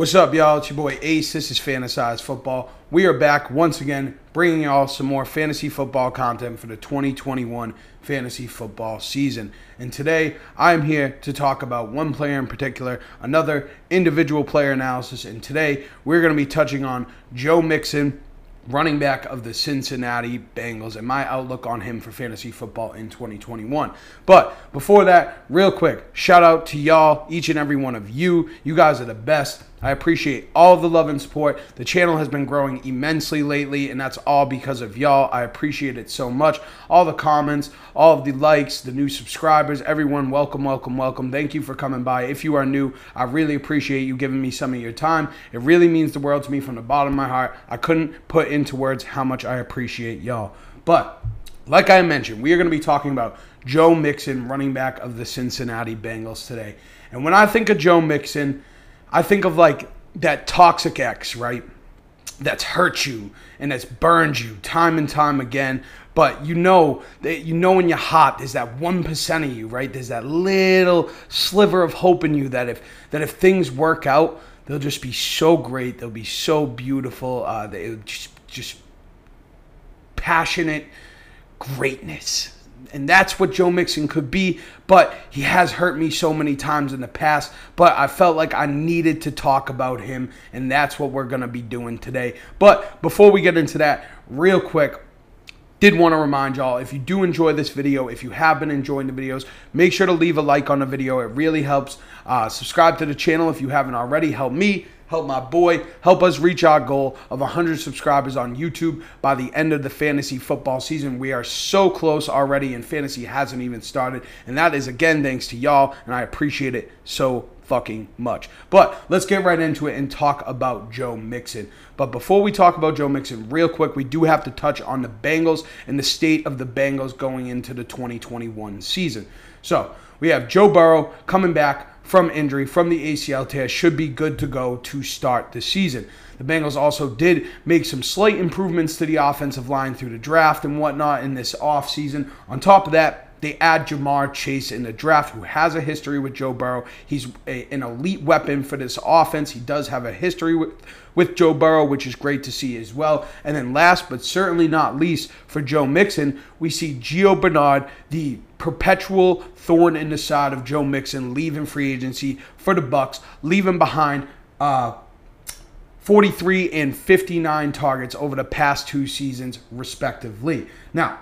What's up, y'all? It's your boy Ace. This is Fantasize Football. We are back once again, bringing y'all some more fantasy football content for the 2021 fantasy football season. And today, I'm here to talk about one player in particular, another individual player analysis. And today, we're going to be touching on Joe Mixon running back of the Cincinnati Bengals, and my outlook on him for fantasy football in 2021. But before that, real quick, shout out to y'all, each and every one of you. You guys are the best. I appreciate all the love and support. The channel has been growing immensely lately, and that's all because of y'all. I appreciate it so much. All the comments, all of the likes, the new subscribers, everyone, welcome, welcome, welcome. Thank you for coming by. If you are new, I really appreciate you giving me some of your time. It really means the world to me from the bottom of my heart. I couldn't put into words how much I appreciate y'all. But like I mentioned, we are going to be talking about Joe Mixon, running back of the Cincinnati Bengals today. And when I think of Joe Mixon, I think of like that toxic ex, right? That's hurt you and that's burned you time and time again. But you know that you know in your heart there's that one percent of you, right? There's that little sliver of hope in you that if that if things work out, they'll just be so great. They'll be so beautiful. Uh, they just just passionate greatness and that's what Joe Mixon could be. But he has hurt me so many times in the past. But I felt like I needed to talk about him, and that's what we're going to be doing today. But before we get into that, real quick, did want to remind y'all if you do enjoy this video, if you have been enjoying the videos, make sure to leave a like on the video. It really helps. Uh, subscribe to the channel if you haven't already. Help me help my boy, help us reach our goal of 100 subscribers on YouTube by the end of the fantasy football season. We are so close already, and fantasy hasn't even started. And that is, again, thanks to y'all, and I appreciate it so fucking much. But let's get right into it and talk about Joe Mixon. But before we talk about Joe Mixon, real quick, we do have to touch on the Bengals and the state of the Bengals going into the 2021 season. So we have Joe Burrow coming back from injury from the ACL tear should be good to go to start the season. The Bengals also did make some slight improvements to the offensive line through the draft and whatnot in this offseason. On top of that, they add Ja'Marr Chase in the draft, who has a history with Joe Burrow. He's a, an elite weapon for this offense. He does have a history with, with Joe Burrow, which is great to see as well. And then last but certainly not least, for Joe Mixon, we see Gio Bernard, the perpetual thorn in the side of Joe Mixon, leaving free agency for the Bucs, leaving behind uh, 43 and 59 targets over the past two seasons, respectively. Now,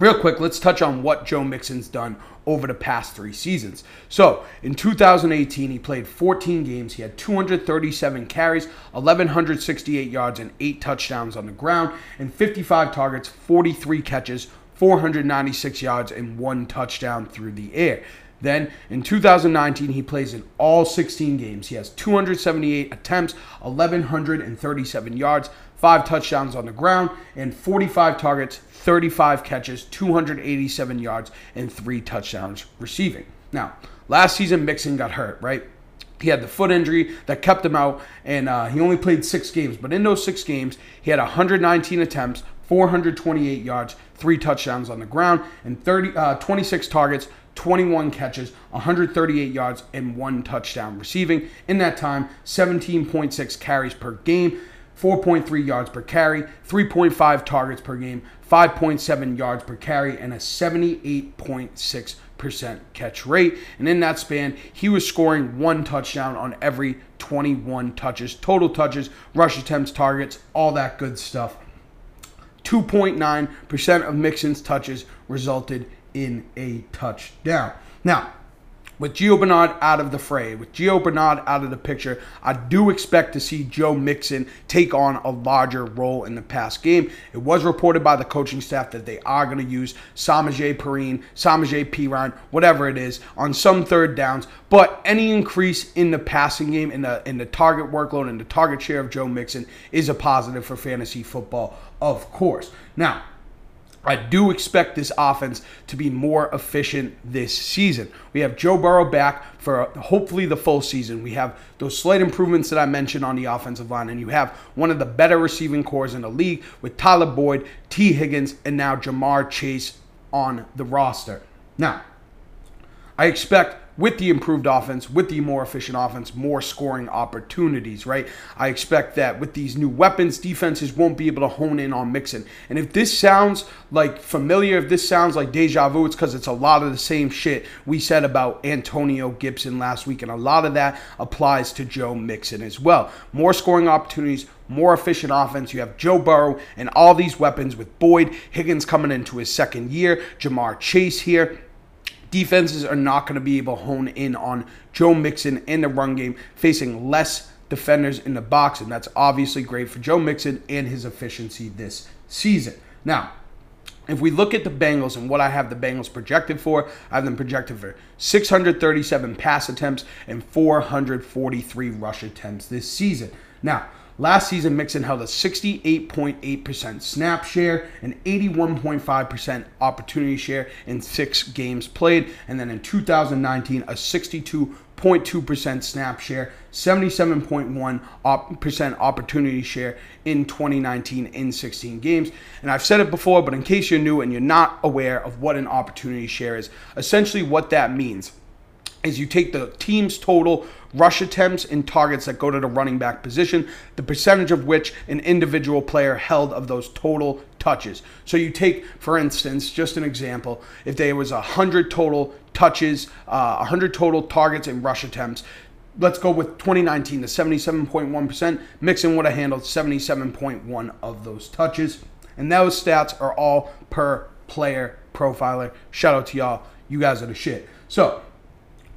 Real quick, let's touch on what Joe Mixon's done over the past three seasons. So, in 2018, he played 14 games. He had 237 carries, 1,168 yards, and 8 touchdowns on the ground, and 55 targets, 43 catches, 496 yards, and 1 touchdown through the air. Then in 2019, he plays in all 16 games. He has 278 attempts, 1,137 yards, five touchdowns on the ground, and 45 targets, 35 catches, 287 yards, and three touchdowns receiving. Now, last season, Mixon got hurt, right? He had the foot injury that kept him out, and uh, he only played six games. But in those six games, he had 119 attempts, 428 yards, three touchdowns on the ground, and 30, uh, 26 targets, 21 catches, 138 yards, and one touchdown receiving. In that time, 17.6 carries per game. 4.3 yards per carry, 3.5 targets per game, 5.7 yards per carry, and a 78.6% catch rate. And in that span, he was scoring one touchdown on every 21 touches, total touches, rush attempts, targets, all that good stuff. 2.9% of Mixon's touches resulted in a touchdown. Now, with Gio Bernard out of the fray, with Gio Bernard out of the picture, I do expect to see Joe Mixon take on a larger role in the past game. It was reported by the coaching staff that they are going to use Samaje Perine, Samaje Perine, whatever it is, on some third downs. But any increase in the passing game, in the in the target workload, and the target share of Joe Mixon is a positive for fantasy football, of course. Now, I do expect this offense to be more efficient this season. We have Joe Burrow back for hopefully the full season. We have those slight improvements that I mentioned on the offensive line, and you have one of the better receiving corps in the league with Tyler Boyd, Tee Higgins, and now Ja'Marr Chase on the roster. Now, I expect with the improved offense, with the more efficient offense, more scoring opportunities, right? I expect that with these new weapons, defenses won't be able to hone in on Mixon. And if this sounds like familiar, if this sounds like deja vu, it's because it's a lot of the same shit we said about Antonio Gibson last week. And a lot of that applies to Joe Mixon as well. More scoring opportunities, more efficient offense. You have Joe Burrow and all these weapons with Boyd, Higgins coming into his second year, Ja'Marr Chase here defenses are not going to be able to hone in on Joe Mixon in the run game, facing less defenders in the box, and that's obviously great for Joe Mixon and his efficiency this season. Now, if we look at the Bengals and what I have the Bengals projected for, I have them projected for 637 pass attempts and 443 rush attempts this season. Now, Last season, Mixon held a 68.8% snap share, an 81.5% opportunity share in six games played, and then in 2019, a 62.2% snap share, 77.1% opportunity share in 2019 in 16 games. And I've said it before, but in case you're new and you're not aware of what an opportunity share is, essentially what that means is you take the team's total rush attempts and targets that go to the running back position, the percentage of which an individual player held of those total touches. So you take, for instance, just an example, if there was 100 total touches, uh, 100 total targets and rush attempts, let's go with 2019, the 77.1%. Mixon would have handled 77.1 of those touches. And those stats are all per player profiler. Shout out to y'all. You guys are the shit. So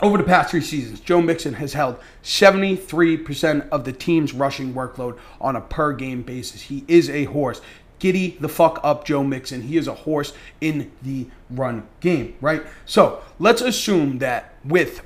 over the past three seasons, Joe Mixon has held 73% of the team's rushing workload on a per game basis. He is a horse. Giddy the fuck up, Joe Mixon. He is a horse in the run game, right? So let's assume that with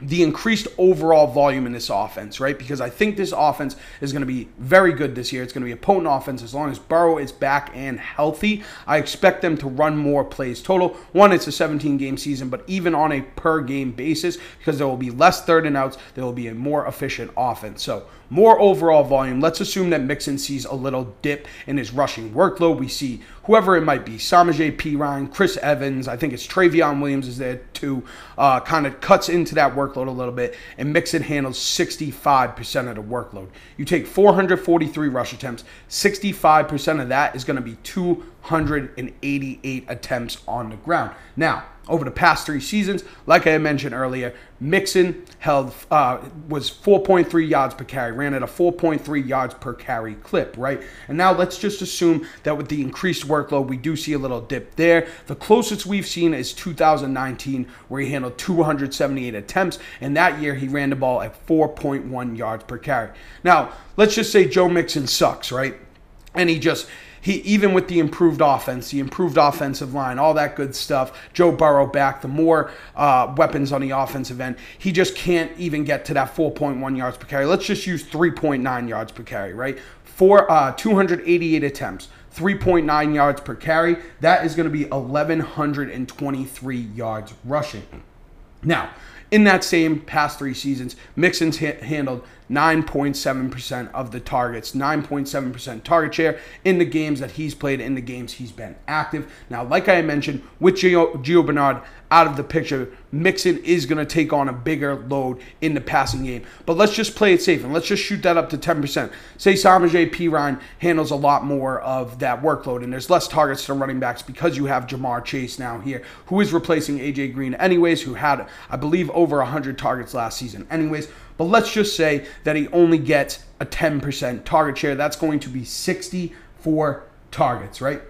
the increased overall volume in this offense, right? Because I think this offense is going to be very good this year. It's going to be a potent offense as long as Burrow is back and healthy. I expect them to run more plays total. One, it's a 17 game season, but even on a per game basis, because there will be less third and outs, there will be a more efficient offense. So, more overall volume. Let's assume that Mixon sees a little dip in his rushing workload. We see whoever it might be, Samaje Perine, Chris Evans, I think it's Trayveon Williams is there too, uh, kind of cuts into that workload a little bit, and Mixon handles 65% of the workload. You take 443 rush attempts, 65% of that is going to be 288 attempts on the ground. Now, over the past three seasons. Like I mentioned earlier, Mixon held uh, was 4.3 yards per carry, ran at a 4.3 yards per carry clip, right? And now let's just assume that with the increased workload, we do see a little dip there. The closest we've seen is 2019, where he handled 278 attempts, and that year he ran the ball at 4.1 yards per carry. Now, let's just say Joe Mixon sucks, right? And he just he even with the improved offense, the improved offensive line, all that good stuff. Joe Burrow back, the more uh, weapons on the offensive end, he just can't even get to that 4.1 yards per carry. Let's just use 3.9 yards per carry, right? For uh, 288 attempts. 3.9 yards per carry. That is going to be 1,123 yards rushing. Now, in that same past three seasons, Mixon's ha- handled 9.7% of the targets, 9.7% target share in the games that he's played, in the games he's been active. Now, like I mentioned, with Gio, Gio Bernard out of the picture, Mixon is going to take on a bigger load in the passing game. But let's just play it safe and let's just shoot that up to 10%. Say Samaje Perine handles a lot more of that workload and there's less targets to running backs because you have Ja'Marr Chase now here, who is replacing AJ Green anyways, who had, I believe, over 100 targets last season anyways. But let's just say that he only gets a 10% target share. That's going to be 64 targets, right?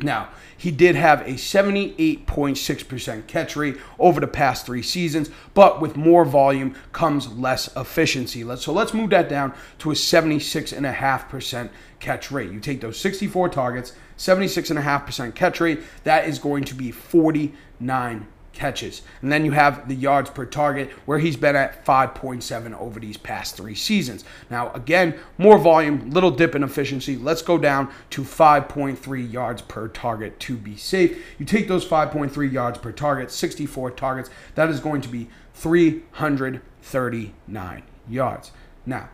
Now, he did have a 78.6% catch rate over the past three seasons, but with more volume comes less efficiency. So let's move that down to a 76.5% catch rate. You take those 64 targets, 76.5% catch rate, that is going to be 49 catches. And then you have the yards per target, where he's been at 5.7 over these past three seasons. Now, again, more volume, little dip in efficiency. Let's go down to 5.3 yards per target to be safe. You take those 5.3 yards per target, 64 targets, that is going to be 339 yards. Now,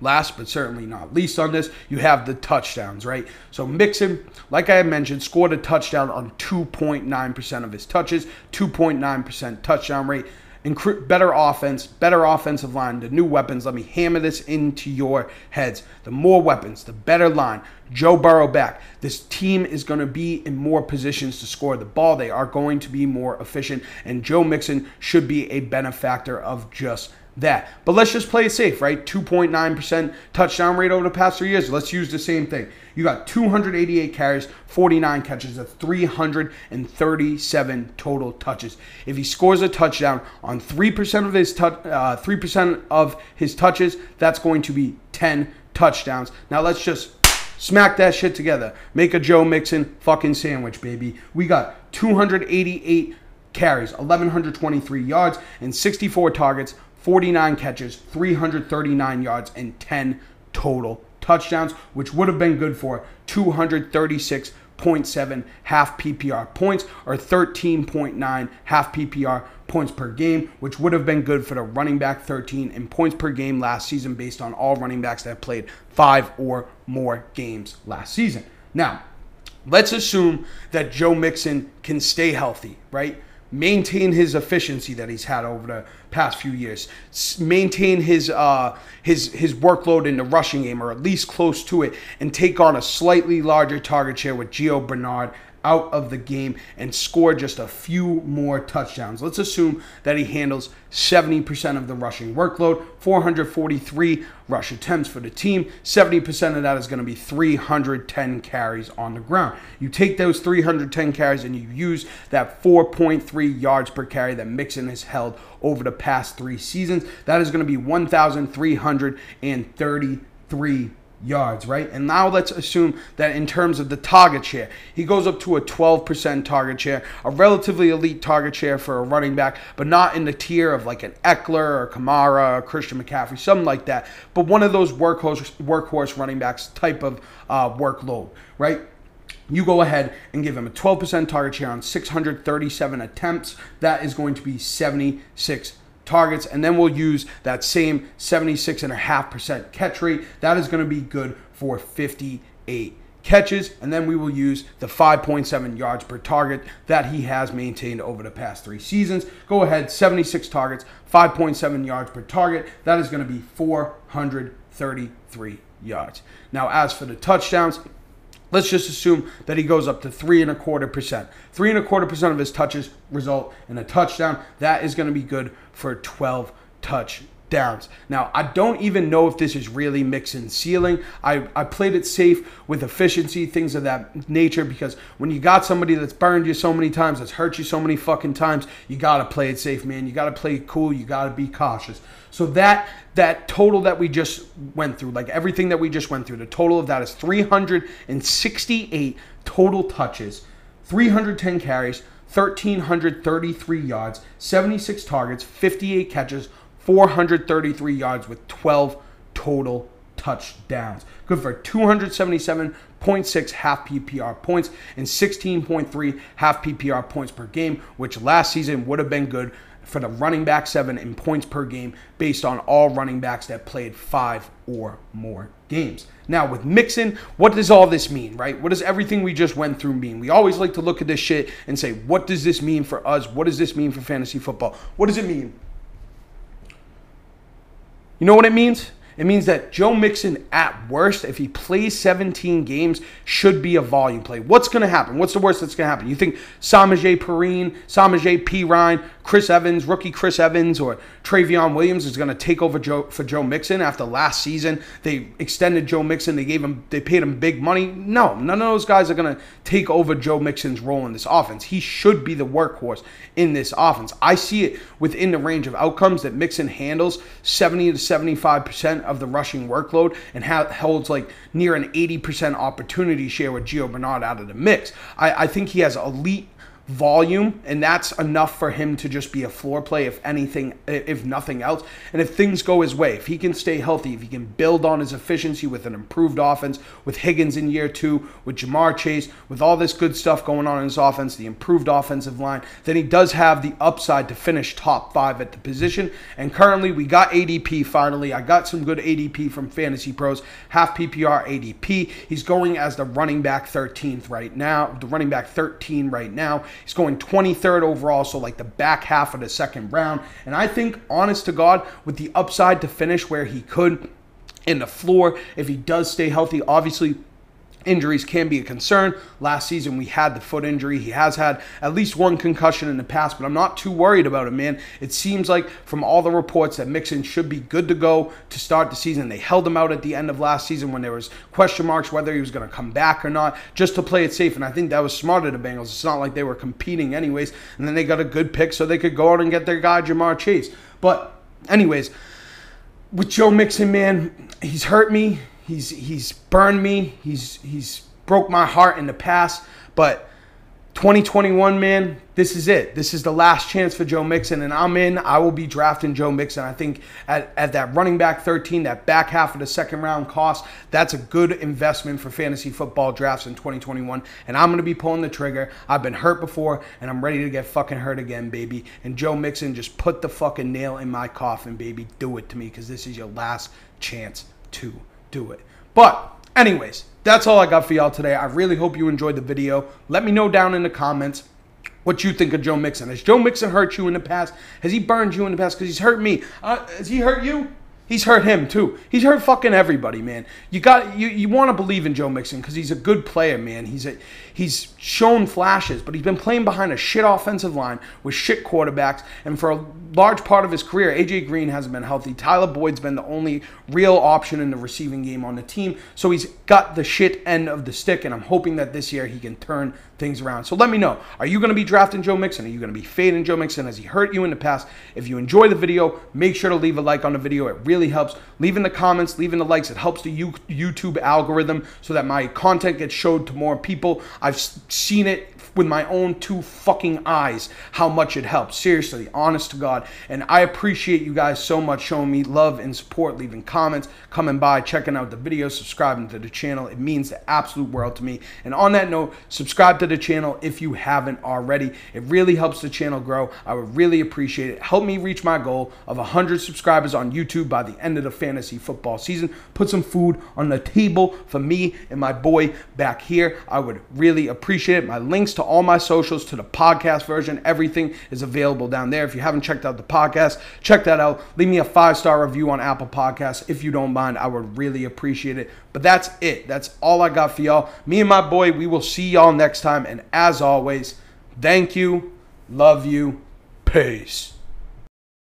last but certainly not least on this, you have the touchdowns, right? So Mixon, like I mentioned, scored a touchdown on 2.9% of his touches, 2.9% touchdown rate. Incre- better offense, better offensive line, the new weapons. Let me hammer this into your heads. The more weapons, the better line. Joe Burrow back. This team is going to be in more positions to score the ball. They are going to be more efficient, and Joe Mixon should be a benefactor of just that. But let's just play it safe, right? 2.9% touchdown rate over the past three years. Let's use the same thing. You got 288 carries, 49 catches, of 337 total touches. If he scores a touchdown on 3% of his tu- uh, 3% of his touches, that's going to be 10 touchdowns. Now let's just smack that shit together. Make a Joe Mixon fucking sandwich, baby. We got 288 carries, 1123 yards, and 64 targets 49 catches, 339 yards, and 10 total touchdowns, which would have been good for 236.7 half PPR points or 13.9 half PPR points per game, which would have been good for the running back 13 in points per game last season based on all running backs that played five or more games last season. Now, let's assume that Joe Mixon can stay healthy, right? Maintain his efficiency that he's had over the past few years, maintain his uh, his his workload in the rushing game, or at least close to it, and take on a slightly larger target share with Gio Bernard out of the game and score just a few more touchdowns. Let's assume that he handles 70% of the rushing workload, 443 rush attempts for the team. 70% of that is going to be 310 carries on the ground. You take those 310 carries and you use that 4.3 yards per carry that Mixon has held over the past three seasons. That is going to be 1,333 yards, right? And now let's assume that in terms of the target share, he goes up to a 12% target share, a relatively elite target share for a running back, but not in the tier of like an Ekeler or Kamara or Christian McCaffrey, something like that. But one of those workhorse workhorse running backs type of uh, workload, right? you go ahead and give him a 12% target share on 637 attempts. That is going to be 76 targets, and then we'll use that same 76.5% catch rate. That is going to be good for 58 catches, and then we will use the 5.7 yards per target that he has maintained over the past three seasons. Go ahead, 76 targets, 5.7 yards per target. That is going to be 433 yards. Now, as for the touchdowns, Let's just assume that he goes up to three and a quarter percent. Three and a quarter percent of his touches result in a touchdown. That is going to be good for 12 touchdowns. Now, I don't even know if this is really Mixon ceiling. I, I played it safe with efficiency, things of that nature, because when you got somebody that's burned you so many times, that's hurt you so many fucking times, you got to play it safe, man. You got to play it cool. You got to be cautious. So that that total that we just went through, like everything that we just went through, the total of that is 368 total touches, 310 carries, 1,333 yards, 76 targets, 58 catches, 433 yards with 12 total touchdowns. Good for 277.6 half PPR points and 16.3 half PPR points per game, which last season would have been good for the running back seven in points per game based on all running backs that played five or more games. Now, with Mixon, what does all this mean, right? What does everything we just went through mean? We always like to look at this shit and say, what does this mean for us? What does this mean for fantasy football? What does it mean? You know what it means? It means that Joe Mixon, at worst, if he plays 17 games, should be a volume play. What's going to happen? What's the worst that's going to happen? You think Samaje Perine, Samaje Perine, Chris Evans, rookie Chris Evans, or Trayveon Williams is going to take over Joe, for Joe Mixon after last season? They extended Joe Mixon. They gave him, they paid him big money. No, none of those guys are going to take over Joe Mixon's role in this offense. He should be the workhorse in this offense. I see it within the range of outcomes that Mixon handles 70 to 75 percent of the rushing workload and ha- holds like near an 80% opportunity share with Gio Bernard out of the mix. I, I think he has elite volume, and that's enough for him to just be a floor play, if anything, if nothing else. And if things go his way, if he can stay healthy, if he can build on his efficiency with an improved offense, with Higgins in year two, with Ja'Marr Chase, with all this good stuff going on in his offense, the improved offensive line, then he does have the upside to finish top five at the position. And currently, we got ADP finally. I got some good ADP from Fantasy Pros, half PPR ADP. He's going as the running back 13th right now, the running back 13 right now. He's going 23rd overall, so like the back half of the second round. And I think, honest to God, with the upside to finish where he could in the floor, if he does stay healthy, obviously Injuries can be a concern. Last season, we had the foot injury. He has had at least one concussion in the past, but I'm not too worried about him, man. It seems like from all the reports that Mixon should be good to go to start the season. They held him out at the end of last season when there was question marks whether he was going to come back or not, just to play it safe. And I think that was smart of the Bengals. It's not like they were competing anyways. And then they got a good pick so they could go out and get their guy, Ja'Marr Chase. But, anyways, with Joe Mixon, man, he's hurt me. He's he's burned me. He's he's broke my heart in the past, but 2021, man, this is it. This is the last chance for Joe Mixon, and I'm in. I will be drafting Joe Mixon. I think at, at that running back 13, that back half of the second round cost, that's a good investment for fantasy football drafts in 2021. And I'm going to be pulling the trigger. I've been hurt before, and I'm ready to get fucking hurt again, baby. And Joe Mixon, just put the fucking nail in my coffin, baby. Do it to me, because this is your last chance to do it. But, anyways, that's all I got for y'all today. I really hope you enjoyed the video. Let me know down in the comments what you think of Joe Mixon. Has Joe Mixon hurt you in the past? Has he burned you in the past? Because he's hurt me. Uh, has he hurt you? He's hurt him too. He's hurt fucking everybody, man. You got you, you want to believe in Joe Mixon because he's a good player, man. He's a he's shown flashes, but he's been playing behind a shit offensive line with shit quarterbacks, and for a large part of his career, AJ Green hasn't been healthy. Tyler Boyd's been the only real option in the receiving game on the team, so he's got the shit end of the stick, and I'm hoping that this year he can turn things around. So let me know. Are you going to be drafting Joe Mixon? Are you going to be fading Joe Mixon? Has he hurt you in the past? If you enjoy the video, make sure to leave a like on the video. It really helps. Leaving the comments, leaving the likes, it helps the YouTube algorithm so that my content gets showed to more people. I've seen it with my own two fucking eyes how much it helps. Seriously, honest to God. And I appreciate you guys so much showing me love and support, leaving comments, coming by, checking out the videos, subscribing to the channel. It means the absolute world to me. And on that note, subscribe to the channel if you haven't already. It really helps the channel grow. I would really appreciate it. Help me reach my goal of 100 subscribers on YouTube by the end of the fantasy football season. Put some food on the table for me and my boy back here. I would really appreciate it. My links to all my socials, to the podcast version. Everything is available down there. If you haven't checked out the podcast, check that out. Leave me a five star review on Apple Podcasts if you don't mind. I would really appreciate it. But that's it. That's all I got for y'all. Me and my boy, we will see y'all next time. And as always, thank you, love you, peace.